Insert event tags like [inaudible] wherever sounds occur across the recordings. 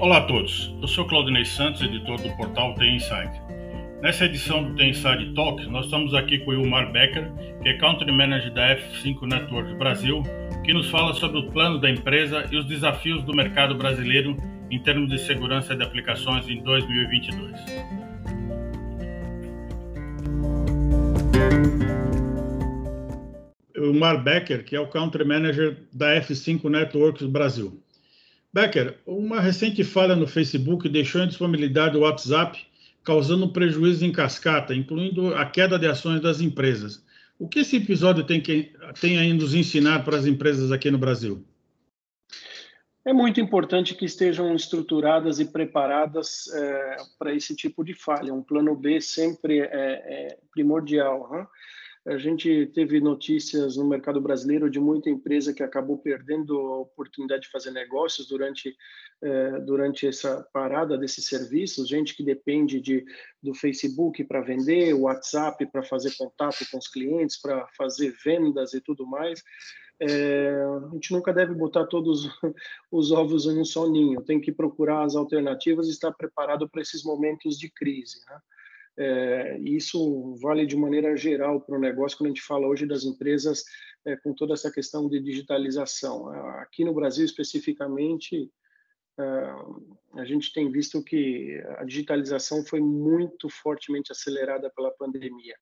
Olá a todos, eu sou Claudinei Santos, editor do portal The Inside. Nessa edição do The Inside Talk, nós estamos aqui com o Ilmar Becker, que é Country Manager da F5 Networks Brasil, que nos fala sobre o plano da empresa e os desafios do mercado brasileiro em termos de segurança de aplicações em 2022. O Ilmar Becker, que é o Country Manager da F5 Networks Brasil. Becker, uma recente falha no Facebook deixou em disponibilidade o WhatsApp, causando prejuízo em cascata, incluindo a queda de ações das empresas. O que esse episódio tem, que, tem a nos ensinar para as empresas aqui no Brasil? É muito importante que estejam estruturadas e preparadas é, para esse tipo de falha. Um plano B sempre é, é primordial. Né? A gente teve notícias no mercado brasileiro de muita empresa que acabou perdendo a oportunidade de fazer negócios durante, eh, durante essa parada desses serviços, gente que depende de, do Facebook para vender, WhatsApp para fazer contato com os clientes, para fazer vendas e tudo mais. É, a gente nunca deve botar todos [laughs] os ovos em um só ninho, tem que procurar as alternativas e estar preparado para esses momentos de crise. Né? É, isso vale de maneira geral para o negócio, quando a gente fala hoje das empresas é, com toda essa questão de digitalização. Aqui no Brasil, especificamente, é, a gente tem visto que a digitalização foi muito fortemente acelerada pela pandemia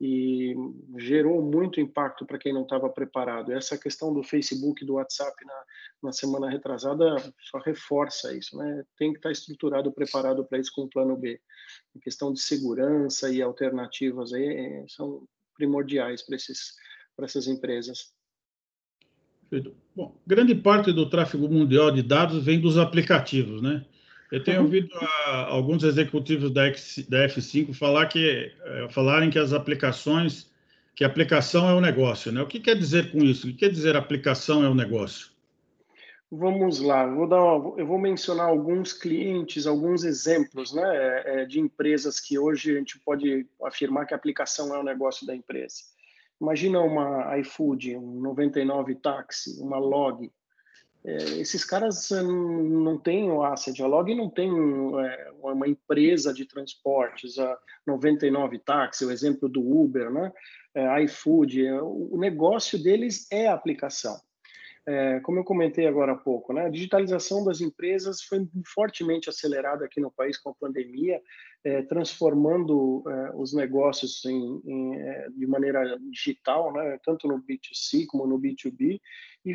e gerou muito impacto para quem não estava preparado. Essa questão do Facebook, do WhatsApp na, na semana retrasada só reforça isso, né? Tem que estar estruturado, preparado para isso com o plano B. A questão de segurança e alternativas aí é, são primordiais para essas empresas. Bom, grande parte do tráfego mundial de dados vem dos aplicativos, né? Eu tenho uhum. ouvido a, alguns executivos da, X, da F5 falar que, é, falarem que as aplicações, que aplicação é o negócio, né? O que quer dizer com isso? O que quer dizer aplicação é o negócio? Vamos lá, vou dar uma, eu vou mencionar alguns clientes, alguns exemplos né, é, de empresas que hoje a gente pode afirmar que a aplicação é o negócio da empresa. Imagina uma iFood, um 99 Táxi, uma Log, é, esses caras eh, não têm o asset, a Log não tem é, uma empresa de transportes, a 99 Táxi, o exemplo do Uber, né? É, iFood, é, o negócio deles é a aplicação. É, como eu comentei agora há pouco, né? a digitalização das empresas foi fortemente acelerada aqui no país com a pandemia, é, transformando os negócios em, em, de maneira digital, né? tanto no B2C como no B2B, e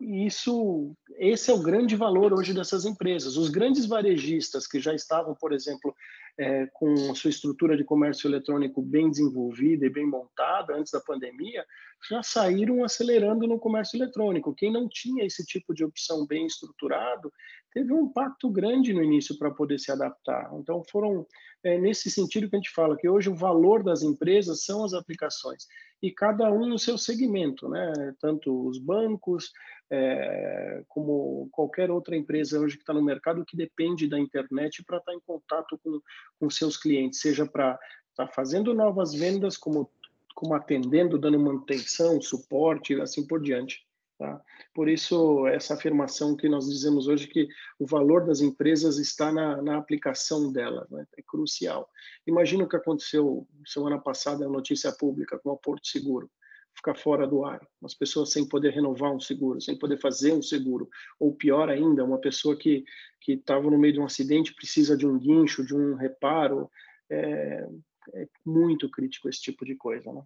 isso, esse é o grande valor hoje dessas empresas. Os grandes varejistas que já estavam, por exemplo, é, com a sua estrutura de comércio eletrônico bem desenvolvida e bem montada antes da pandemia, já saíram acelerando no comércio eletrônico. Quem não tinha esse tipo de opção bem estruturado teve um impacto grande no início para poder se adaptar. Então, foram é, nesse sentido que a gente fala que hoje o valor das empresas são as aplicações e cada um no seu segmento, né? Tanto os bancos é, como qualquer outra empresa hoje que está no mercado que depende da internet para estar tá em contato com, com seus clientes, seja para estar tá fazendo novas vendas, como, como atendendo, dando manutenção, suporte assim por diante. Tá? Por isso, essa afirmação que nós dizemos hoje que o valor das empresas está na, na aplicação delas, né? é crucial. Imagina o que aconteceu semana passada, a notícia pública com o Porto Seguro ficar fora do ar, as pessoas sem poder renovar um seguro, sem poder fazer um seguro, ou pior ainda, uma pessoa que que estava no meio de um acidente precisa de um guincho, de um reparo, é, é muito crítico esse tipo de coisa, né?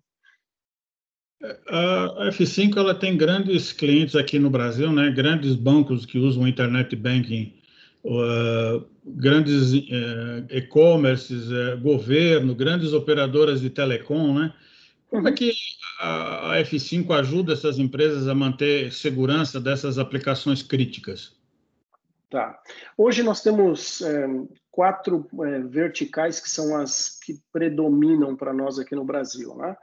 A F5 ela tem grandes clientes aqui no Brasil, né? Grandes bancos que usam internet banking, uh, grandes uh, e-commerces, uh, governo, grandes operadoras de telecom, né? Como é que a F5 ajuda essas empresas a manter segurança dessas aplicações críticas? Tá. Hoje nós temos é, quatro é, verticais que são as que predominam para nós aqui no Brasil, né?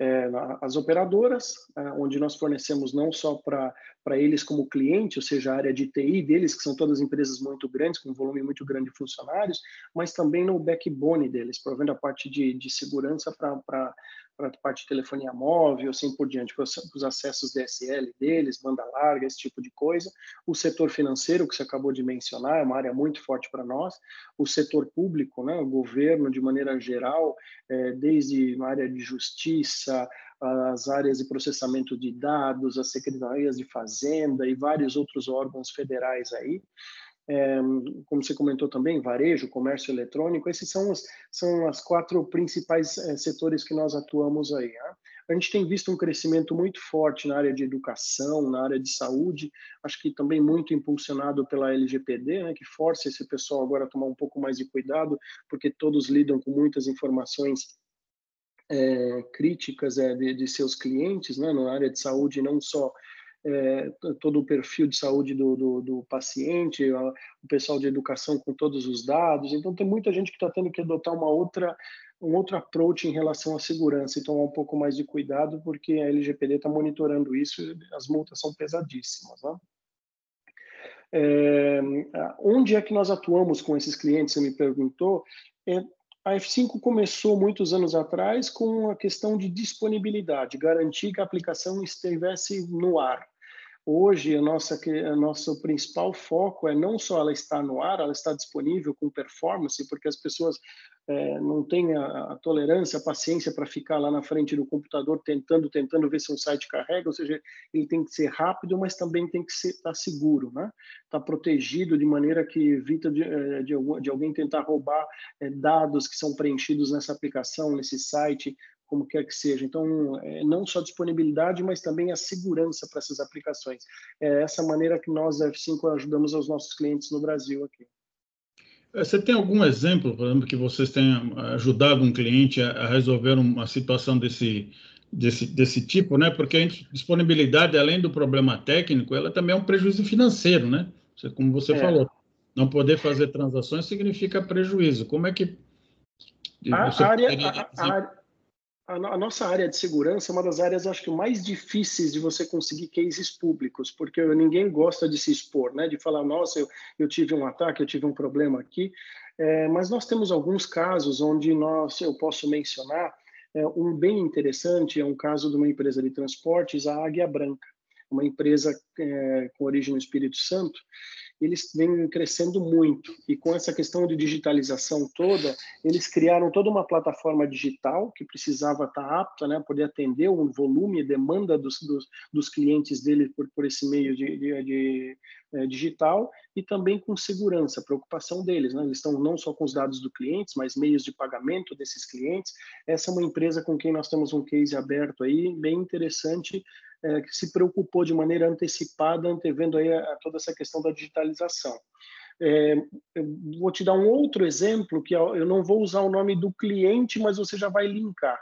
É, as operadoras, é, onde nós fornecemos não só para eles como cliente, ou seja, a área de TI deles, que são todas empresas muito grandes, com um volume muito grande de funcionários, mas também no backbone deles, provendo a parte de, de segurança para para a parte de telefonia móvel, assim por diante, para os acessos DSL deles, banda larga, esse tipo de coisa. O setor financeiro, que você acabou de mencionar, é uma área muito forte para nós. O setor público, né, o governo, de maneira geral, é, desde a área de justiça, as áreas de processamento de dados, as secretarias de fazenda e vários outros órgãos federais aí é, como você comentou também, varejo, comércio eletrônico, esses são os são as quatro principais é, setores que nós atuamos aí. Né? A gente tem visto um crescimento muito forte na área de educação, na área de saúde, acho que também muito impulsionado pela LGPD, né, que força esse pessoal agora a tomar um pouco mais de cuidado, porque todos lidam com muitas informações é, críticas é, de, de, seus clientes, né, na área de saúde, não só é, todo o perfil de saúde do, do, do paciente, o pessoal de educação com todos os dados. Então, tem muita gente que está tendo que adotar uma outra, um outro approach em relação à segurança e tomar um pouco mais de cuidado, porque a LGPD está monitorando isso e as multas são pesadíssimas. Né? É, onde é que nós atuamos com esses clientes? Você me perguntou. É, a F5 começou muitos anos atrás com a questão de disponibilidade, garantir que a aplicação estivesse no ar. Hoje, a nossa, a nosso principal foco é não só ela estar no ar, ela está disponível com performance, porque as pessoas é, não têm a, a, tolerância, a paciência para ficar lá na frente do computador tentando, tentando ver se um site carrega, ou seja, ele tem que ser rápido, mas também tem que estar tá seguro, né? Está protegido de maneira que evita de, é, de, de alguém tentar roubar é, dados que são preenchidos nessa aplicação, nesse site, como quer que seja. Então, é, não só disponibilidade, mas também a segurança para essas aplicações. É essa maneira que nós, F5, ajudamos os nossos clientes no Brasil aqui. É, você tem algum exemplo, por exemplo, que vocês tenham ajudado um cliente a resolver uma situação desse, desse, desse tipo, né? Porque a disponibilidade, além do problema técnico, ela também é um prejuízo financeiro, né? Como você é. falou, não poder fazer transações significa prejuízo. Como é que a área, a, a, a, nossa área de segurança é uma das áreas, acho que, mais difíceis de você conseguir cases públicos, porque ninguém gosta de se expor, né? De falar, nossa, eu, eu tive um ataque, eu tive um problema aqui. É, mas nós temos alguns casos onde nós, eu posso mencionar, é, um bem interessante é um caso de uma empresa de transportes, a Águia Branca, uma empresa é, com origem no Espírito Santo, eles vêm crescendo muito. E com essa questão de digitalização toda, eles criaram toda uma plataforma digital que precisava estar apta, né, poder atender o volume e demanda dos, dos, dos clientes dele por, por esse meio de, de, de é, digital e também com segurança, preocupação deles. Né? Eles estão não só com os dados do cliente, mas meios de pagamento desses clientes. Essa é uma empresa com quem nós temos um case aberto aí, bem interessante, é, que se preocupou de maneira antecipada, antevendo aí a, a toda essa questão da digitalização. É, eu vou te dar um outro exemplo, que eu não vou usar o nome do cliente, mas você já vai linkar.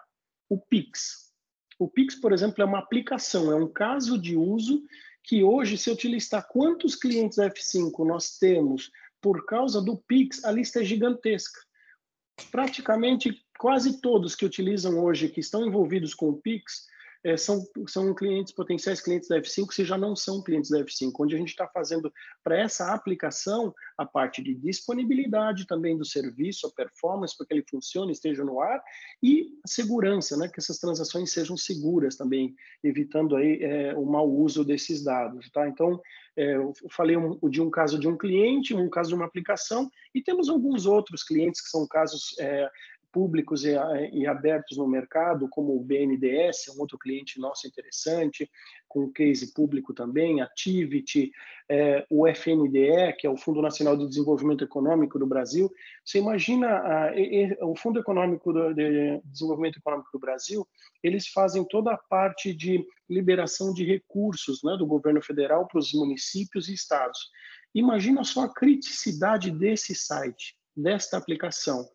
O Pix. O Pix, por exemplo, é uma aplicação, é um caso de uso que hoje, se eu te listar quantos clientes F5 nós temos por causa do Pix, a lista é gigantesca. Praticamente quase todos que utilizam hoje, que estão envolvidos com o Pix, é, são, são clientes, potenciais clientes da F5, se já não são clientes da F5, onde a gente está fazendo para essa aplicação a parte de disponibilidade também do serviço, a performance, para que ele funcione, esteja no ar, e a segurança, né, que essas transações sejam seguras também, evitando aí é, o mau uso desses dados. Tá? Então, é, eu falei um, de um caso de um cliente, um caso de uma aplicação, e temos alguns outros clientes que são casos é, públicos e, e, abertos no mercado, como o BNDES, um outro cliente nosso interessante, com case público também, Activity, é, o FNDE, que é o Fundo Nacional de Desenvolvimento Econômico do Brasil. Você imagina a, e, o Fundo Econômico do, de Desenvolvimento Econômico do Brasil, eles fazem toda a parte de liberação de recursos né, do governo federal para os municípios e estados. Imagina só a criticidade desse site, desta aplicação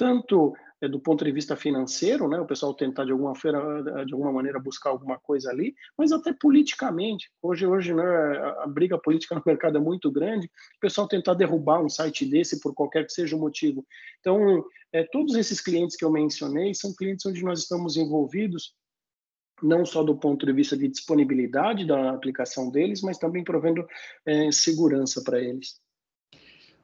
tanto é, do ponto de vista financeiro, né, o pessoal tentar de alguma, feira, de alguma maneira buscar alguma coisa ali, mas até politicamente. Hoje, hoje né, a briga política [laughs] no mercado é muito grande, o pessoal tentar derrubar um site desse por qualquer que seja o motivo. Então, é, todos esses clientes que eu mencionei são clientes onde nós estamos envolvidos não só do ponto de vista de disponibilidade da aplicação deles, mas também provendo é, segurança para eles.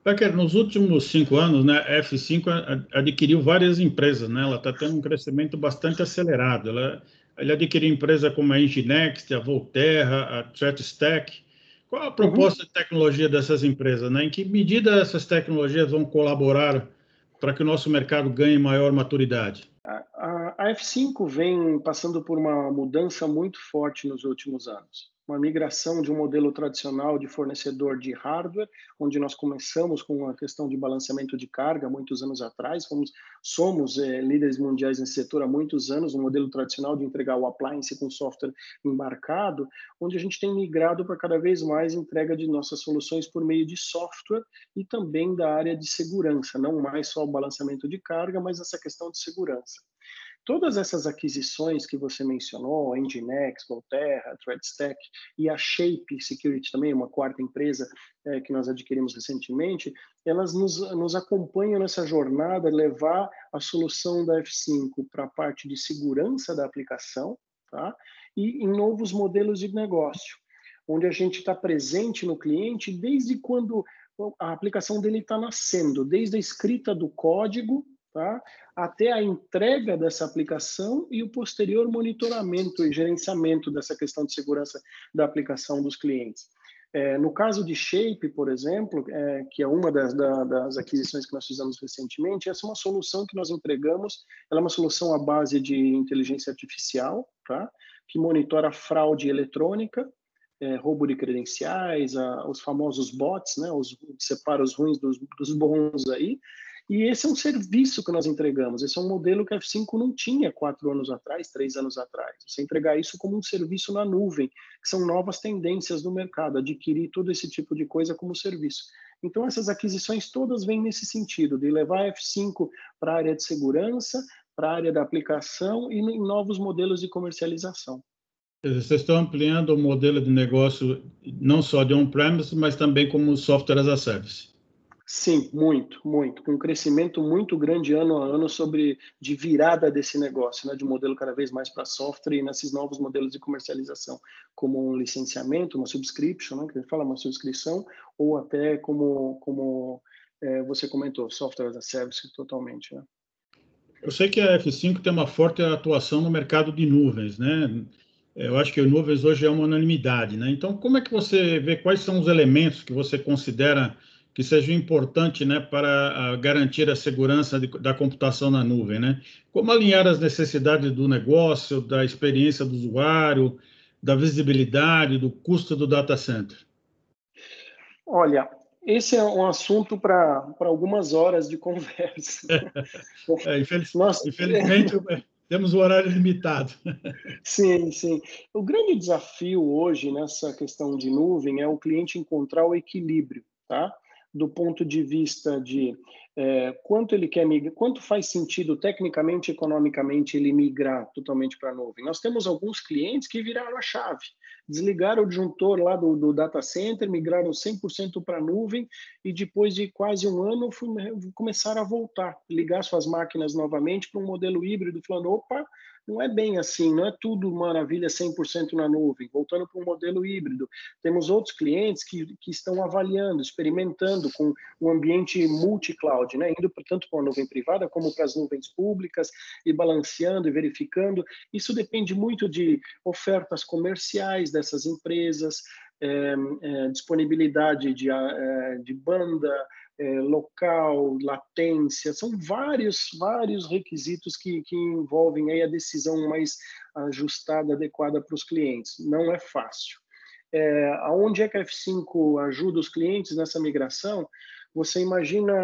Becker, nos últimos cinco anos, né, a F5 adquiriu várias empresas, né? Ela está tendo um crescimento bastante acelerado. Ela, ele adquiriu empresas como a Enginext, a Volterra, a ThreatStack. Qual a proposta uhum. de tecnologia dessas empresas? Né? Em que medida essas tecnologias vão colaborar para que o nosso mercado ganhe maior maturidade? A, a F5 vem passando por uma mudança muito forte nos últimos anos uma migração de um modelo tradicional de fornecedor de hardware, onde nós começamos com a questão de balanceamento de carga muitos anos atrás, fomos, somos é, líderes mundiais nesse setor há muitos anos, um modelo tradicional de entregar o appliance com software embarcado, onde a gente tem migrado para cada vez mais entrega de nossas soluções por meio de software e também da área de segurança, não mais só o balanceamento de carga, mas essa questão de segurança todas essas aquisições que você mencionou, Nginx, Volterra, ThreadStack e a Shape Security também, uma quarta empresa é, que nós adquirimos recentemente, elas nos, nos acompanham nessa jornada, levar a solução da F5 para a parte de segurança da aplicação, tá? E em novos modelos de negócio, onde a gente está presente no cliente desde quando a aplicação dele está nascendo, desde a escrita do código tá? até a entrega dessa aplicação e o posterior monitoramento e gerenciamento dessa questão de segurança da aplicação dos clientes. É, no caso de Shape, por exemplo, é, que é uma das, da, das, aquisições que nós fizemos recentemente, essa é uma solução que nós entregamos. Ela é uma solução à base de inteligência artificial, tá? que monitora fraude eletrônica, é, roubo de credenciais, a, os famosos bots, né? os, separa os ruins dos, dos bons aí, e esse é um serviço que nós entregamos. Esse é um modelo que a F5 não tinha quatro anos atrás, três anos atrás. Você entregar isso como um serviço na nuvem, que são novas tendências do mercado, adquirir todo esse tipo de coisa como serviço. Então, essas aquisições todas vêm nesse sentido, de levar a F5 para a área de segurança, para a área da aplicação e em novos modelos de comercialização. Vocês estão ampliando o modelo de negócio não só de on-premise, mas também como software as a service. Sim, muito, muito, com um crescimento muito grande ano a ano sobre de virada desse negócio, né, de modelo cada vez mais para software e nesses novos modelos de comercialização, como um licenciamento, uma subscription, né, que a gente fala uma subscrição, ou até como como é, você comentou, software as a service totalmente. Né? Eu sei que a F5 tem uma forte atuação no mercado de nuvens, né? Eu acho que nuvens hoje é uma unanimidade, né? Então, como é que você vê quais são os elementos que você considera que seja importante né, para garantir a segurança de, da computação na nuvem. Né? Como alinhar as necessidades do negócio, da experiência do usuário, da visibilidade, do custo do data center? Olha, esse é um assunto para algumas horas de conversa. [laughs] é, infeliz, [laughs] Nossa, infelizmente, temos um horário limitado. [laughs] Sim, sim. O grande desafio hoje nessa questão de nuvem é o cliente encontrar o equilíbrio, tá? Do ponto de vista de é, quanto ele quer migrar, quanto faz sentido tecnicamente, economicamente ele migrar totalmente para a nuvem. Nós temos alguns clientes que viraram a chave, desligaram o disjuntor lá do, do data center, migraram 100% para a nuvem e depois de quase um ano começaram a voltar, ligar suas máquinas novamente para um modelo híbrido, falando, opa, não é bem assim, não é tudo maravilha 100% na nuvem. Voltando para um modelo híbrido, temos outros clientes que, que estão avaliando, experimentando com o um ambiente multi-cloud, né? indo tanto para a nuvem privada como para as nuvens públicas e balanceando e verificando. Isso depende muito de ofertas comerciais dessas empresas, é, é, disponibilidade de, é, de banda, é, local, latência, são vários, vários requisitos que, que envolvem aí a decisão mais ajustada, adequada para os clientes. Não é fácil. É, aonde é que a F5 ajuda os clientes nessa migração? Você imagina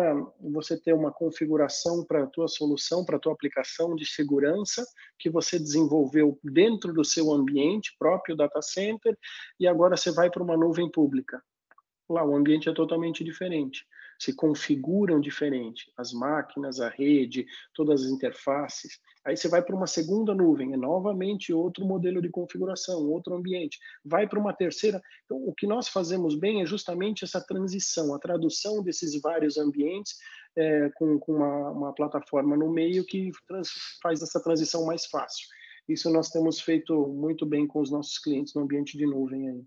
você ter uma configuração para a tua solução, para a tua aplicação de segurança que você desenvolveu dentro do seu ambiente próprio data center e agora você vai para uma nuvem pública. Lá o ambiente é totalmente diferente se configuram diferente, as máquinas, a rede, todas as interfaces. Aí você vai para uma segunda nuvem, é novamente outro modelo de configuração, outro ambiente. Vai para uma terceira. Então, o que nós fazemos bem é justamente essa transição, a tradução desses vários ambientes é, com, com uma, uma, plataforma no meio que trans, faz essa transição mais fácil. Isso nós temos feito muito bem com os nossos clientes no ambiente de nuvem aí.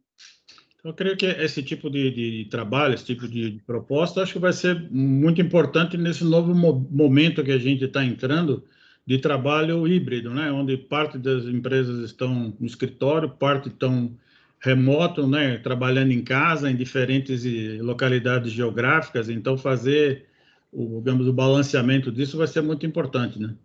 Eu creio que esse tipo de, de trabalho, esse tipo de, de, proposta, acho que vai ser muito importante nesse novo mo momento que a gente está entrando de trabalho híbrido, né? Onde parte das empresas estão no escritório, parte estão remoto, né? Trabalhando em casa, em diferentes localidades geográficas. Então, fazer o, digamos, o balanceamento disso vai ser muito importante, né?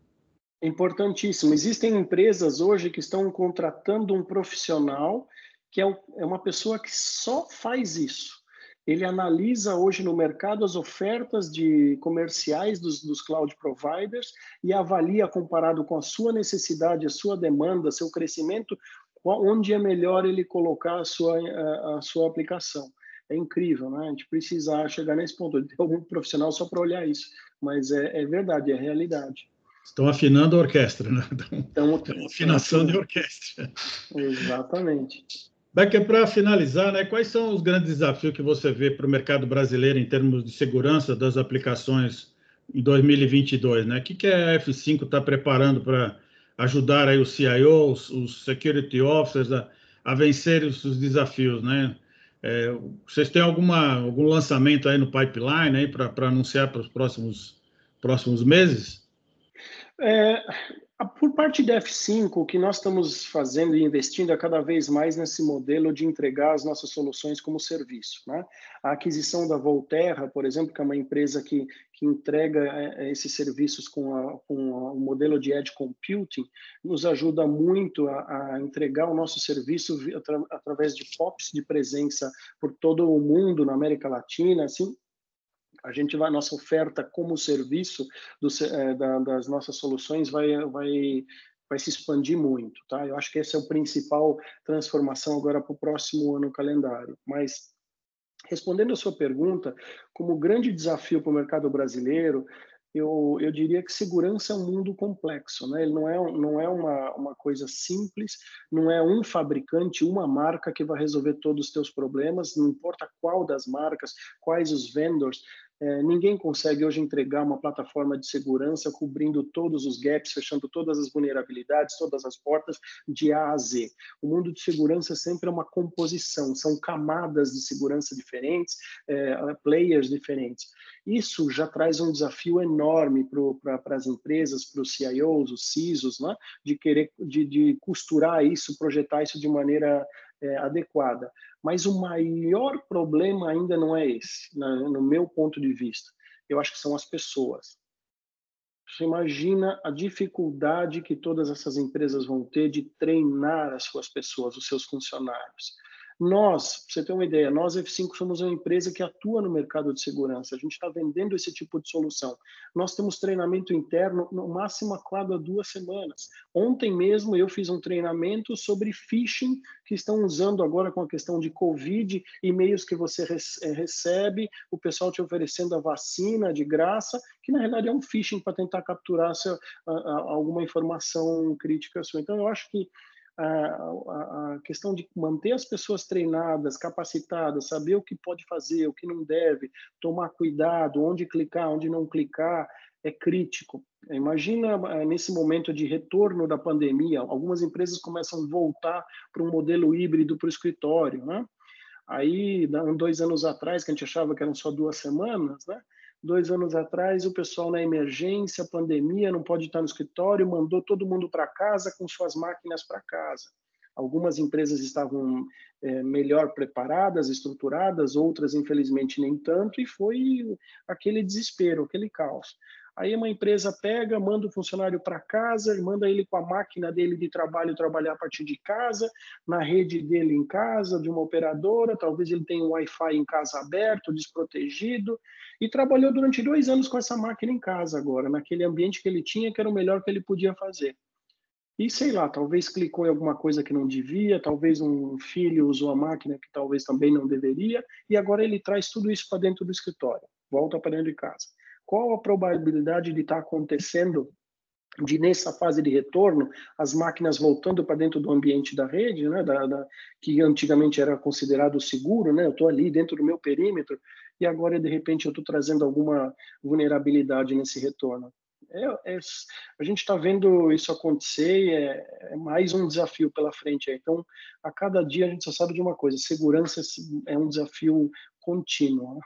Importantíssimo. Existem empresas hoje que estão contratando um profissional que é, é uma pessoa que só faz isso. Ele analisa hoje no mercado as ofertas de comerciais dos, dos cloud providers e avalia comparado com a sua necessidade, a sua demanda, seu crescimento, onde é melhor ele colocar a sua, a, a sua aplicação. É incrível, né? A gente precisa chegar nesse ponto. Tem algum profissional só para olhar isso, mas é, é verdade, é realidade. Estão afinando a orquestra, né? Então afinação de orquestra. Exatamente. Becker, para finalizar, né, quais são os grandes desafios que você vê para o mercado brasileiro em termos de segurança das aplicações em 2022? Né? O que, que a F5 está preparando para ajudar aí os CIOs, os Security Officers a, a vencer os desafios? Né? É, vocês têm alguma, algum lançamento aí no pipeline para anunciar para os próximos, próximos meses? É, por parte da F5, o que nós estamos fazendo e investindo é cada vez mais nesse modelo de entregar as nossas soluções como serviço. Né? A aquisição da Volterra, por exemplo, que é uma empresa que, que entrega é, é, esses serviços com, a, com o modelo de Edge Computing, nos ajuda muito a, a entregar o nosso serviço atra, através de POPs de presença por todo o mundo, na América Latina, assim, a gente vai nossa oferta como serviço do, é, da, das nossas soluções vai vai vai se expandir muito, tá? Eu acho que essa é a principal transformação agora para o próximo ano calendário. Mas respondendo a sua pergunta, como grande desafio para o mercado brasileiro, eu, eu diria que segurança é um mundo complexo, né? Ele não é, não é uma, uma coisa simples, não é um fabricante, uma marca que vai resolver todos os teus problemas, não importa qual das marcas, quais os vendors, é, ninguém consegue hoje entregar uma plataforma de segurança cobrindo todos os gaps, fechando todas as vulnerabilidades, todas as portas de A a Z. O mundo de segurança sempre é uma composição, são camadas de segurança diferentes, é, players diferentes. Isso já traz um desafio enorme para as empresas, para os CIOs, os CISOs, né? de querer de, de costurar isso, projetar isso de maneira é, adequada. Mas o maior problema ainda não é esse, no meu ponto de vista. Eu acho que são as pessoas. Você imagina a dificuldade que todas essas empresas vão ter de treinar as suas pessoas, os seus funcionários. Nós, para você ter uma ideia, nós F5 somos uma empresa que atua no mercado de segurança. A gente está vendendo esse tipo de solução. Nós temos treinamento interno no máximo a cada duas semanas. Ontem mesmo eu fiz um treinamento sobre phishing que estão usando agora com a questão de Covid, e-mails que você eh, recebe, o pessoal te oferecendo a vacina de graça, que na realidade é um phishing para tentar capturar seu, a, a, alguma informação crítica sua. Então eu acho que a, a, questão de manter as pessoas treinadas, capacitadas, saber o que pode fazer, o que não deve, tomar cuidado, onde clicar, onde não clicar, é crítico. Imagina eh, nesse momento de retorno da pandemia, algumas empresas começam a voltar para um modelo híbrido para o escritório, né? Aí, dois anos atrás, que a gente achava que eram só duas semanas, né? Dois anos atrás, o pessoal na emergência, pandemia, não pode estar no escritório, mandou todo mundo para casa com suas máquinas para casa. Algumas empresas estavam é, melhor preparadas, estruturadas, outras, infelizmente, nem tanto, e foi aquele desespero, aquele caos. Aí uma empresa pega, manda o funcionário para casa, manda ele com a máquina dele de trabalho trabalhar a partir de casa, na rede dele em casa, de uma operadora, talvez ele tenha um Wi-Fi em casa aberto, desprotegido, e trabalhou durante dois anos com essa máquina em casa agora, naquele ambiente que ele tinha, que era o melhor que ele podia fazer. E sei lá, talvez clicou em alguma coisa que não devia, talvez um filho usou a máquina que talvez também não deveria, e agora ele traz tudo isso para dentro do escritório, volta para dentro de casa qual a probabilidade de estar tá acontecendo de nessa fase de retorno as máquinas voltando para dentro do ambiente da rede, né, da, da, que antigamente era considerado seguro, né, eu estou ali dentro do meu perímetro e agora de repente eu estou trazendo alguma vulnerabilidade nesse retorno. É, é, a gente está vendo isso acontecer e é, é, mais um desafio pela frente. Aí. Então, a cada dia a gente só sabe de uma coisa: segurança é um desafio contínuo.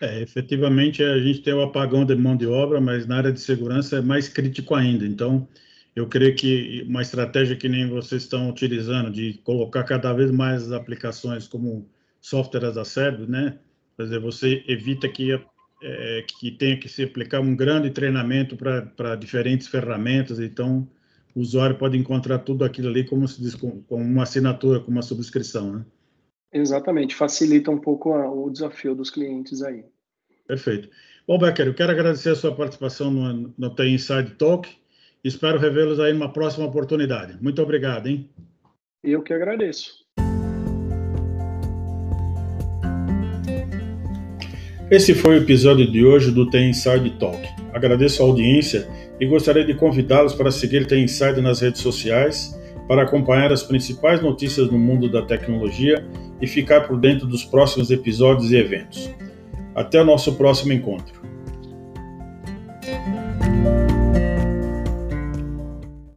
É, efetivamente a gente tem o apagão de mão de obra, mas na área de segurança é mais crítico ainda. Então, eu creio que uma estratégia que nem vocês estão utilizando de colocar cada vez mais aplicações como software as a service, né? Quer dizer, você evita que é, que tenha que se aplicar um grande treinamento para diferentes ferramentas, então o usuário pode encontrar tudo aquilo ali como se diz, com, com uma assinatura, com uma subscrição, né? Exatamente, facilita um pouco a, o desafio dos clientes aí. Perfeito. Bom, Becker, eu quero agradecer a sua participação no, no TI Inside Talk. Espero revê-los aí numa próxima oportunidade. Muito obrigado, hein? Eu que agradeço. Esse foi o episódio de hoje do TI Inside Talk. Agradeço a audiência e gostaria de convidá-los para seguir TI Inside nas redes sociais para acompanhar as principais notícias no mundo da tecnologia e ficar por dentro dos próximos episódios e eventos. Até o nosso próximo encontro.